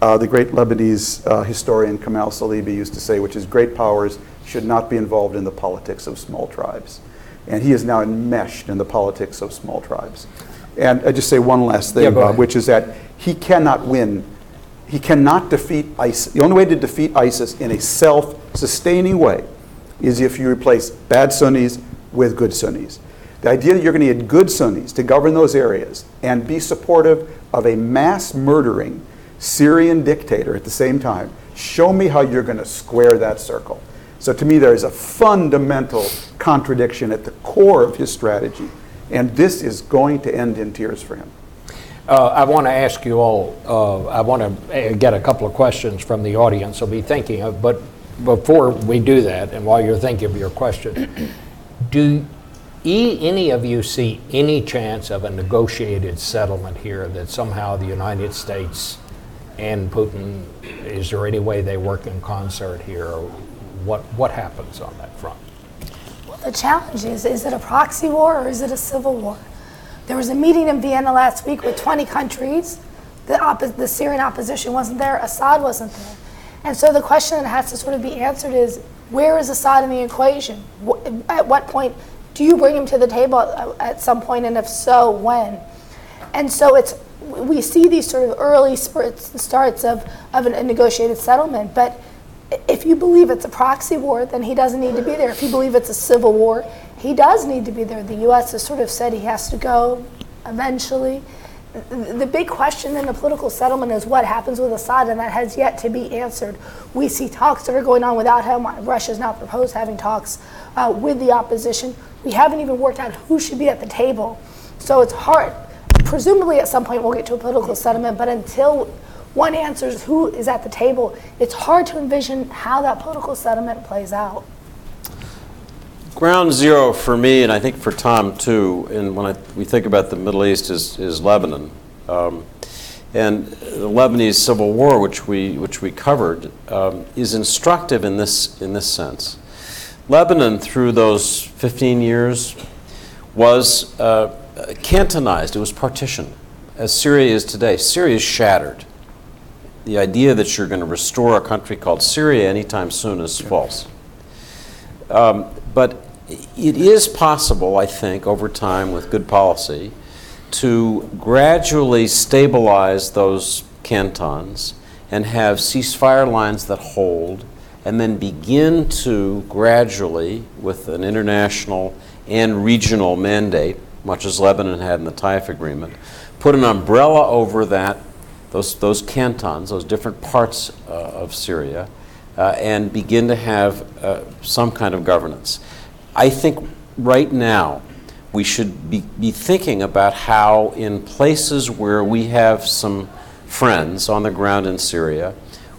uh, the great Lebanese uh, historian Kamal Salibi used to say, which is great powers should not be involved in the politics of small tribes. And he is now enmeshed in the politics of small tribes. And I just say one last thing, Yeah, Bob, which is that he cannot win. He cannot defeat ISIS. The only way to defeat ISIS in a self-sustaining way is if you replace bad Sunnis with good Sunnis. The idea that you're going to get good Sunnis to govern those areas and be supportive of a mass murdering Syrian dictator at the same time, show me how you're going to square that circle. So to me, there is a fundamental contradiction at the core of his strategy. And this is going to end in tears for him. Uh, I want to ask you all, uh, I want to get a couple of questions from the audience, so be thinking of, but before we do that, and while you're thinking of your question, do e- any of you see any chance of a negotiated settlement here that somehow the United States and Putin, is there any way they work in concert here? What, what happens on that front? Well, the challenge is, is it a proxy war or is it a civil war? There was a meeting in Vienna last week with 20 countries. The, oppo- the Syrian opposition wasn't there, Assad wasn't there. And so the question that has to sort of be answered is, where is Assad in the equation? Wh- At what point do you bring him to the table at- at some point, and if so, when? And so it's we see these sort of early spurts, starts of, of a negotiated settlement, but if you believe it's a proxy war, then he doesn't need to be there. If you believe it's a civil war, he does need to be there. The U.S. has sort of said he has to go eventually. The big question in the political settlement is what happens with Assad, and that has yet to be answered. We see talks that are going on without him. Russia Russia's now proposed having talks uh, with the opposition. We haven't even worked out who should be at the table. So it's hard. Presumably, at some point, we'll get to a political settlement, but until one answers who is at the table, it's hard to envision how that political settlement plays out. Ground zero for me, and I think for Tom too, and when I, we think about the Middle East, is, is Lebanon. Um, and the Lebanese Civil War, which we, which we covered, um, is instructive in this, in this sense. Lebanon, through those 15 years, was uh, cantonized, it was partitioned, as Syria is today. Syria is shattered. The idea that you're going to restore a country called Syria anytime soon is false. Um, but it is possible, I think, over time with good policy, to gradually stabilize those cantons and have ceasefire lines that hold, and then begin to gradually, with an international and regional mandate, much as Lebanon had in the Taif Agreement, put an umbrella over that, those, those cantons, those different parts uh, of Syria, uh, and begin to have uh, some kind of governance. I think right now we should be, be thinking about how, in places where we have some friends on the ground in Syria,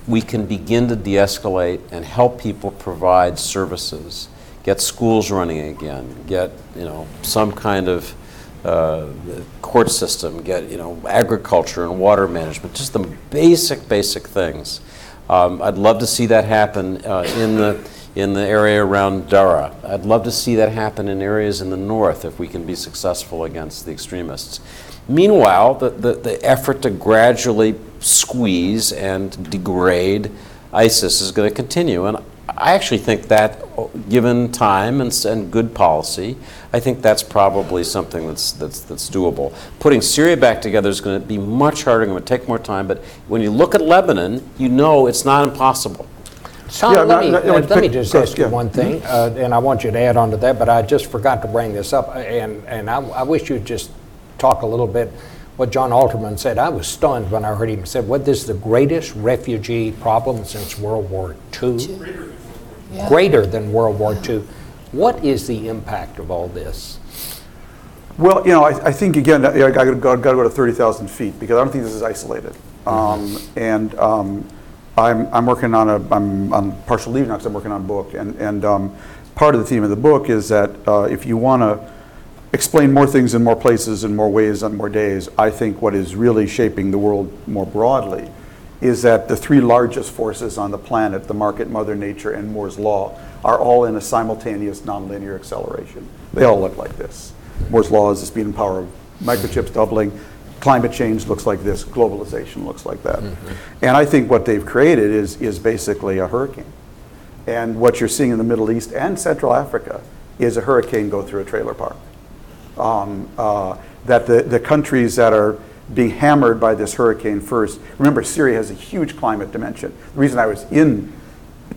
we can begin to de-escalate and help people provide services, get schools running again, get, you know, some kind of uh, court system, get, you know, agriculture and water management, just the basic, basic things. Um, I'd love to see that happen uh, in the in the area around Dara. I'd love to see that happen in areas in the north if we can be successful against the extremists. Meanwhile, the, the, the effort to gradually squeeze and degrade ISIS is going to continue. And I actually think that, given time and, and good policy, I think that's probably something that's, that's, that's doable. Putting Syria back together is going to be much harder, going to take more time, but when you look at Lebanon, you know it's not impossible. Tom, Yeah, let no, me, no, no, uh, let me just ask you yeah. one thing, uh, and I want you to add on to that, but I just forgot to bring this up, and, and I, I wish you'd just talk a little bit what Jon Alterman said. I was stunned when I heard him say, what, this is the greatest refugee problem since World War II? Greater than World War II. What is the impact of all this? Well, you know, I, I think again, I got to go, to 30,000 feet because I don't think this is isolated. Um, and um, I'm, I'm working on a, I'm on partial leave now because I'm working on a book. And, and um, part of the theme of the book is that uh, if you want to explain more things in more places in more ways on more days, I think what is really shaping the world more broadly is that the three largest forces on the planet, the market, Mother Nature, and Moore's Law, are all in a simultaneous nonlinear acceleration. They all look like this. Moore's Law is the speed and power of microchips doubling. Climate change looks like this. Globalization looks like that. And I think what they've created is, is basically a hurricane. And what you're seeing in the Middle East and Central Africa is a hurricane go through a trailer park um, uh, that the, the countries that are being hammered by this hurricane first, remember Syria has a huge climate dimension. The reason I was in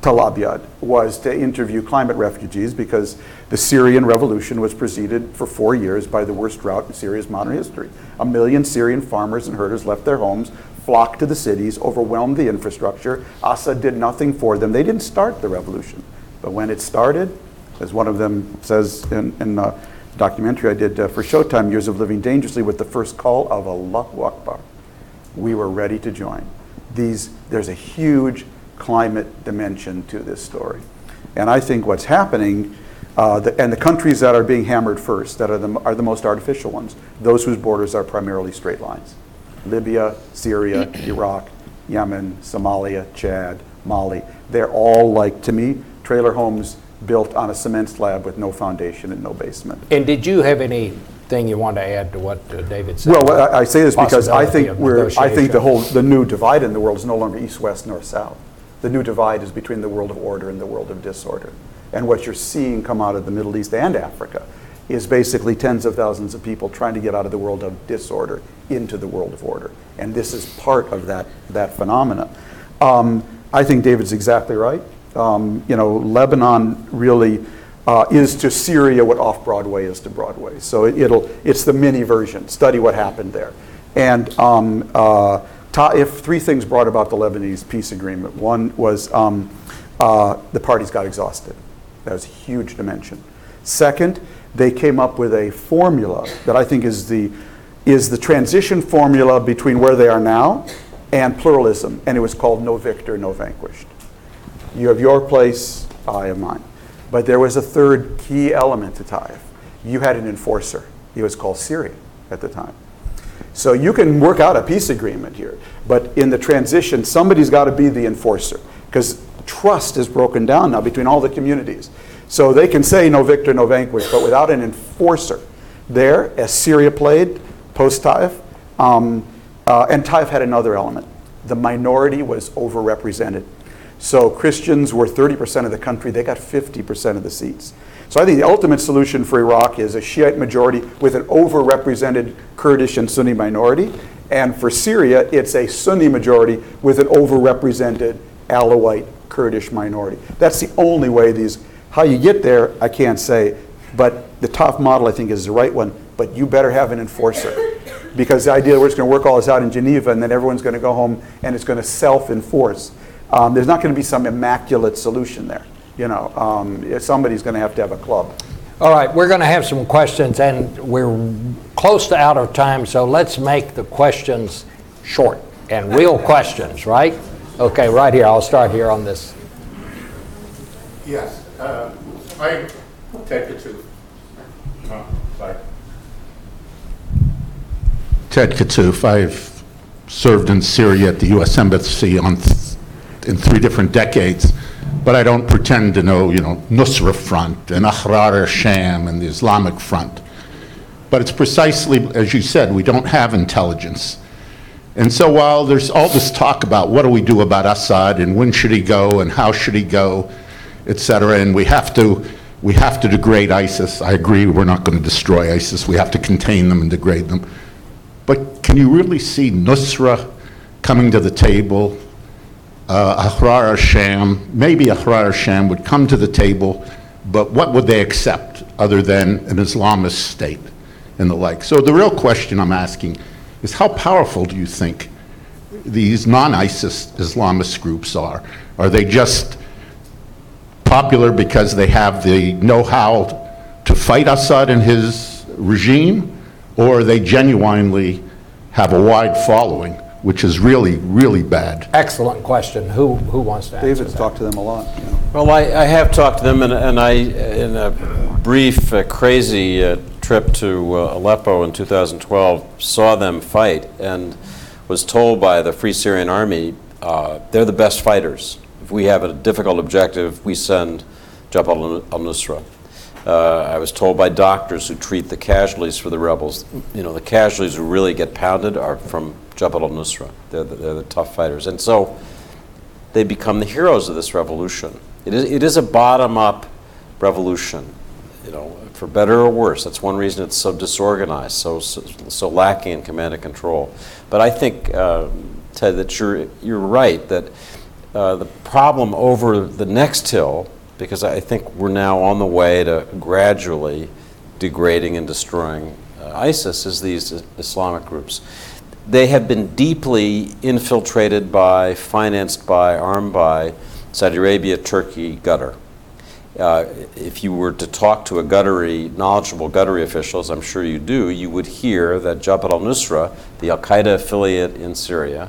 Tel Abyad was to interview climate refugees because the Syrian revolution was preceded for four years by the worst drought in Syria's modern history. A million Syrian farmers and herders left their homes, flocked to the cities, overwhelmed the infrastructure. Assad did nothing for them. They didn't start the revolution. But when it started, as one of them says in, in a documentary I did uh, for Showtime, Years of Living Dangerously, with the first call of Allahu Akbar, we were ready to join. These, there's a huge climate dimension to this story. And I think what's happening, uh, the, and the countries that are being hammered first, that are the, are the most artificial ones, those whose borders are primarily straight lines. Libya, Syria, Iraq, Yemen, Somalia, Chad, Mali. They're all like, to me, trailer homes built on a cement slab with no foundation and no basement. And did you have anything you want to add to what uh, David said? Well, I I say this because I Possibility think of we're, I think the negotiation. whole, the new divide in the world is no longer east, west, north, south. The new divide is between the world of order and the world of disorder. And what you're seeing come out of the Middle East and Africa is basically tens of thousands of people trying to get out of the world of disorder into the world of order. And this is part of that, that phenomena. Um, I think David's exactly right. Um, you know, Lebanon really uh, is to Syria what off Broadway is to Broadway. So it, it'll it's the mini version. Study what happened there. And um, uh, Taif, three things brought about the Lebanese peace agreement. One was um, uh, the parties got exhausted. That was a huge dimension. Second, they came up with a formula that I think is the is the transition formula between where they are now and pluralism, and it was called no victor, no vanquished. You have your place, I have mine. But there was a third key element to Taif. You had an enforcer. He was called Syria at the time. So you can work out a peace agreement here, but in the transition, somebody's got to be the enforcer because trust is broken down now between all the communities. So they can say no victor, no vanquished, but without an enforcer there, as Syria played post Taif, um, uh, and Taif had another element. The minority was overrepresented. So Christians were 30% of the country, they got 50% of the seats. So I think the ultimate solution for Iraq is a Shiite majority with an overrepresented Kurdish and Sunni minority. And for Syria, it's a Sunni majority with an overrepresented Alawite Kurdish minority. That's the only way these, how you get there, I can't say. But the Taif model, I think, is the right one. But you better have an enforcer. Because the idea we're just going to work all this out in Geneva and then everyone's going to go home and it's going to self enforce. Um, there's not going to be some immaculate solution there. You know, um, somebody's going to have to have a club. All right, we're going to have some questions, and we're close to out of time, so let's make the questions short and real questions, right? Okay, right here, I'll start here on this. Yes, uh, I take it to, oh, sorry. Ted Kattouf. I've served in Syria at the U.S. Embassy on, th- in three different decades, but I don't pretend to know, you know, Nusra Front and Ahrar Sham and the Islamic Front. But it's precisely, as you said, we don't have intelligence. And so while there's all this talk about what do we do about Assad and when should he go and how should he go, et cetera, and we have to, we have to degrade ISIS. I agree, we're not going to destroy ISIS. We have to contain them and degrade them. But can you really see Nusra coming to the table? Uh, Ahrar Sham, maybe Ahrar Sham would come to the table, but what would they accept other than an Islamist state and the like? So the real question I'm asking is how powerful do you think these non-ISIS Islamist groups are? Are they just popular because they have the know-how to fight Assad and his regime, or they genuinely have a wide following, which is really, really bad? Excellent question. Who, who wants to answer David's that? talked to them a lot, you know. Well, I, I have talked to them, and, and I, in a brief, uh, crazy uh, trip to uh, Aleppo in 2012, saw them fight and was told by the Free Syrian Army uh, they're the best fighters. If we have a difficult objective, we send Jabhat al-Nusra. Uh, I was told by doctors who treat the casualties for the rebels, you know, the casualties who really get pounded are from Jabhat al-Nusra. They're the, they're the tough fighters. And so they become the heroes of this revolution. It is, it is a bottom-up revolution, you know, for better or worse. That's one reason it's so disorganized, so, so, so lacking in command and control. But I think, uh, Ted, that you're, you're right, that uh, the problem over the next hill, because I think we're now on the way to gradually degrading and destroying uh, ISIS, is these Islamic groups they have been deeply infiltrated by, financed by, armed by Saudi Arabia, Turkey, Qatar. Uh, if you were to talk to a Qatari, knowledgeable Qatari officials, I'm sure you do, you would hear that Jabhat al-Nusra, the al-Qaeda affiliate in Syria,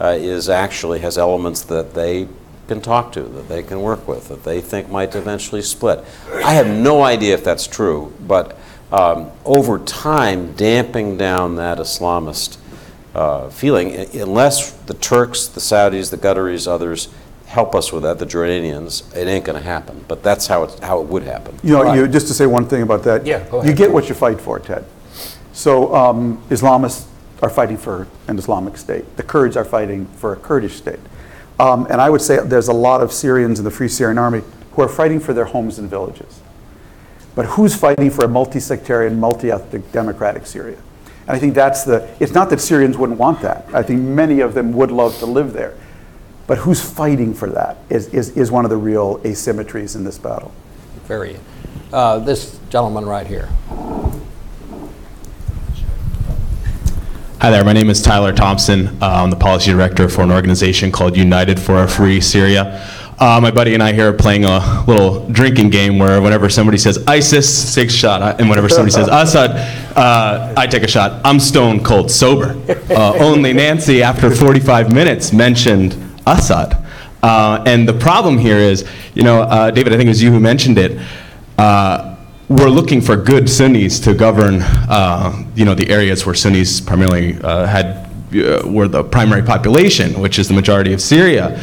uh, is actually has elements that they can talk to, that they can work with, that they think might eventually split. I have no idea if that's true, but um, over time, damping down that Islamist uh, feeling, unless the Turks, the Saudis, the Qataris, others help us with that, the Jordanians, it ain't going to happen. But that's how it, how it would happen. You know, Right. you, just to say one thing about that. Yeah, go You get what you fight for, Ted. So um, Islamists are fighting for an Islamic state. The Kurds are fighting for a Kurdish state. Um, and I would say there's a lot of Syrians in the Free Syrian Army who are fighting for their homes and villages. But who's fighting for a multi-sectarian, multi-ethnic democratic Syria? And I think that's the, it's not that Syrians wouldn't want that. I think many of them would love to live there. But who's fighting for that is, is, is one of the real asymmetries in this battle. Very. Uh, this gentleman right here. Hi there, my name is Tyler Thompson. Uh, I'm the policy director for an organization called United for a Free Syria. Uh, my buddy and I here are playing a little drinking game where whenever somebody says ISIS, take a shot, and whenever somebody says Assad, uh, I take a shot. I'm stone cold sober. Uh, only Nancy, after 45 minutes, mentioned Assad. Uh, and the problem here is, you know, uh, David, I think it was you who mentioned it. We're looking for good Sunnis to govern, uh, you know, the areas where Sunnis primarily uh, had uh, were the primary population, which is the majority of Syria.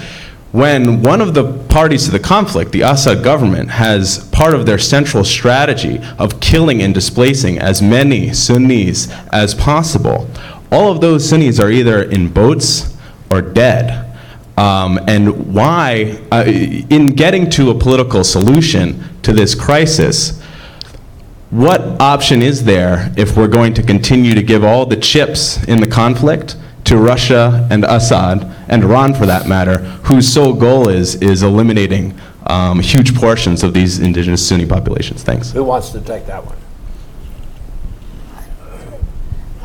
When one of the parties to the conflict, the Assad government, has part of their central strategy of killing and displacing as many Sunnis as possible, all of those Sunnis are either in boats or dead. Um, and why, uh, in getting to a political solution to this crisis, what option is there if we're going to continue to give all the chips in the conflict to Russia and Assad, and Iran for that matter, whose sole goal is, is eliminating um, huge portions of these indigenous Sunni populations? Thanks. Who wants to take that one?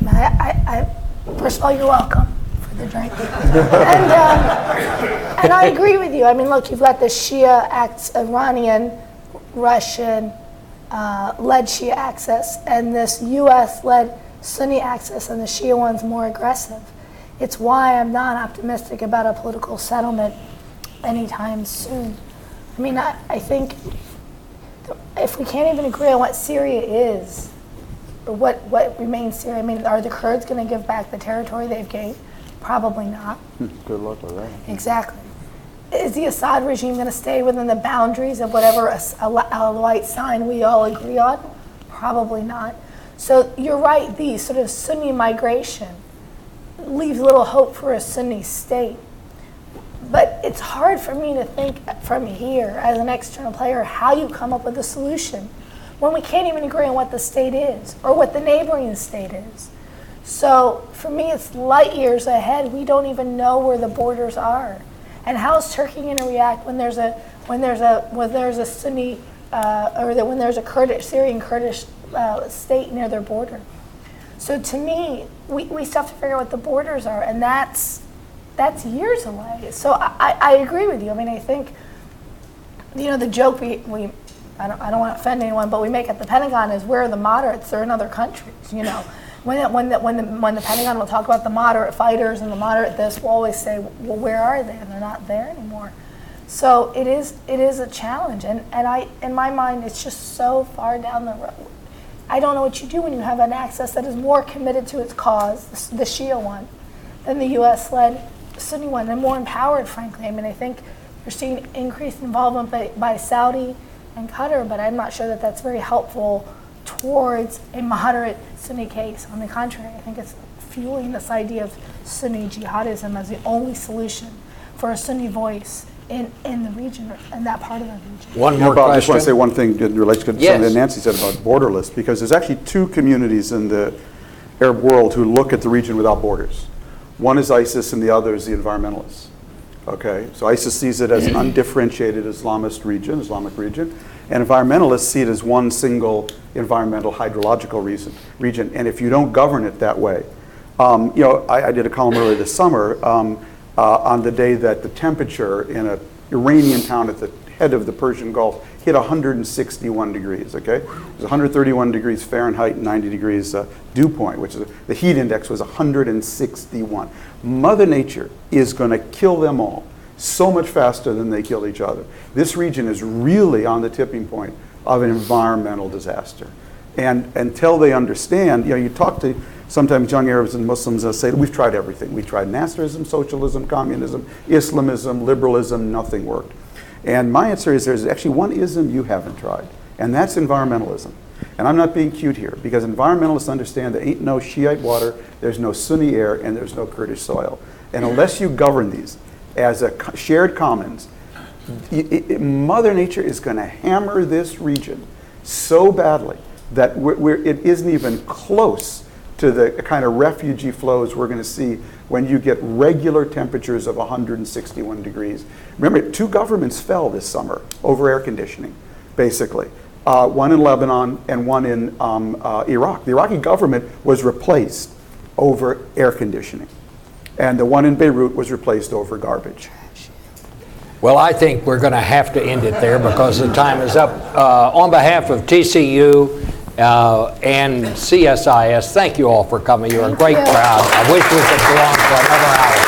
I I, I, I, first of all, you're welcome for the drink. and, um, and I agree with you. I mean, look, you've got the Shia axis, Iranian, Russian uh, led Shia axis, and this U.S. led Sunni axis, and the Shia one's more aggressive. It's why I'm not optimistic about a political settlement anytime soon. I mean, I, I think if we can't even agree on what Syria is, or what, what remains Syria, I mean, are the Kurds going to give back the territory they've gained? Probably not. Good luck with that. Exactly. Is the Assad regime going to stay within the boundaries of whatever a, white sign we all agree on? Probably not. So you're right, the sort of Sunni migration leaves little hope for a Sunni state. But it's hard for me to think from here, as an external player, how you come up with a solution when we can't even agree on what the state is or what the neighboring state is. So for me, it's light years ahead. We don't even know where the borders are, and how's Turkey going to react when there's a when there's a when there's a Sunni uh, or that when there's a Kurdish Syrian Kurdish uh, state near their border. So to me, we, we still have to figure out what the borders are, and that's that's years away. So I, I I agree with you. I mean, I think you know the joke we, we I don't, I don't want to offend anyone, but we make at the Pentagon is where are the moderates? They're in other countries. You know, when when the, when the when the Pentagon will talk about the moderate fighters and the moderate this, we'll always say, well, where are they? And they're not there anymore. So it is it is a challenge, and and I in my mind, it's just so far down the road. I don't know what you do when you have an axis that is more committed to its cause, the, Shia one, than the U.S.-led Sunni one, and more empowered, frankly. I mean, I think you're seeing increased involvement by, by Saudi and Qatar, but I'm not sure that that's very helpful towards a moderate Sunni case. On the contrary, I think it's fueling this idea of Sunni jihadism as the only solution for a Sunni voice in, in the region, in that part of the region. One more Bob, I just want to say one thing in relation to something that Nancy said about borderless, because there's actually two communities in the Arab world who look at the region without borders. One is ISIS and the other is the environmentalists. Okay, so ISIS sees it as an mm-hmm. undifferentiated Islamist region, Islamic region, and environmentalists see it as one single environmental hydrological reason, region. And if you don't govern it that way, um, you know, I, I did a column earlier this summer um, uh, on the day that the temperature in an Iranian town at the head of the Persian Gulf hit 161 degrees. Okay, it was 131 degrees Fahrenheit, 90 degrees uh, dew point, which is the heat index was 161. Mother Nature is going to kill them all so much faster than they kill each other. This region is really on the tipping point of an environmental disaster. And until they understand, you know, you talk to sometimes young Arabs and Muslims and say, we've tried everything. We tried Nasserism, socialism, communism, Islamism, liberalism, nothing worked. And my answer is there's actually one ism you haven't tried, and that's environmentalism. And I'm not being cute here, because environmentalists understand there ain't no Shiite water, there's no Sunni air, and there's no Kurdish soil. And unless you govern these as a shared commons, i- i- Mother Nature is going to hammer this region so badly that we're, we're, it isn't even close to the kind of refugee flows we're going to see when you get regular temperatures of 161 degrees. Remember, two governments fell this summer over air conditioning, basically. Uh, one in Lebanon and one in um, uh, Iraq. The Iraqi government was replaced over air conditioning, and the one in Beirut was replaced over garbage. Well, I think we're going to have to end it there because the time is up. Uh, on behalf of TCU uh, and CSIS, thank you all for coming. You're a great you. crowd. I wish we could go on for another hour.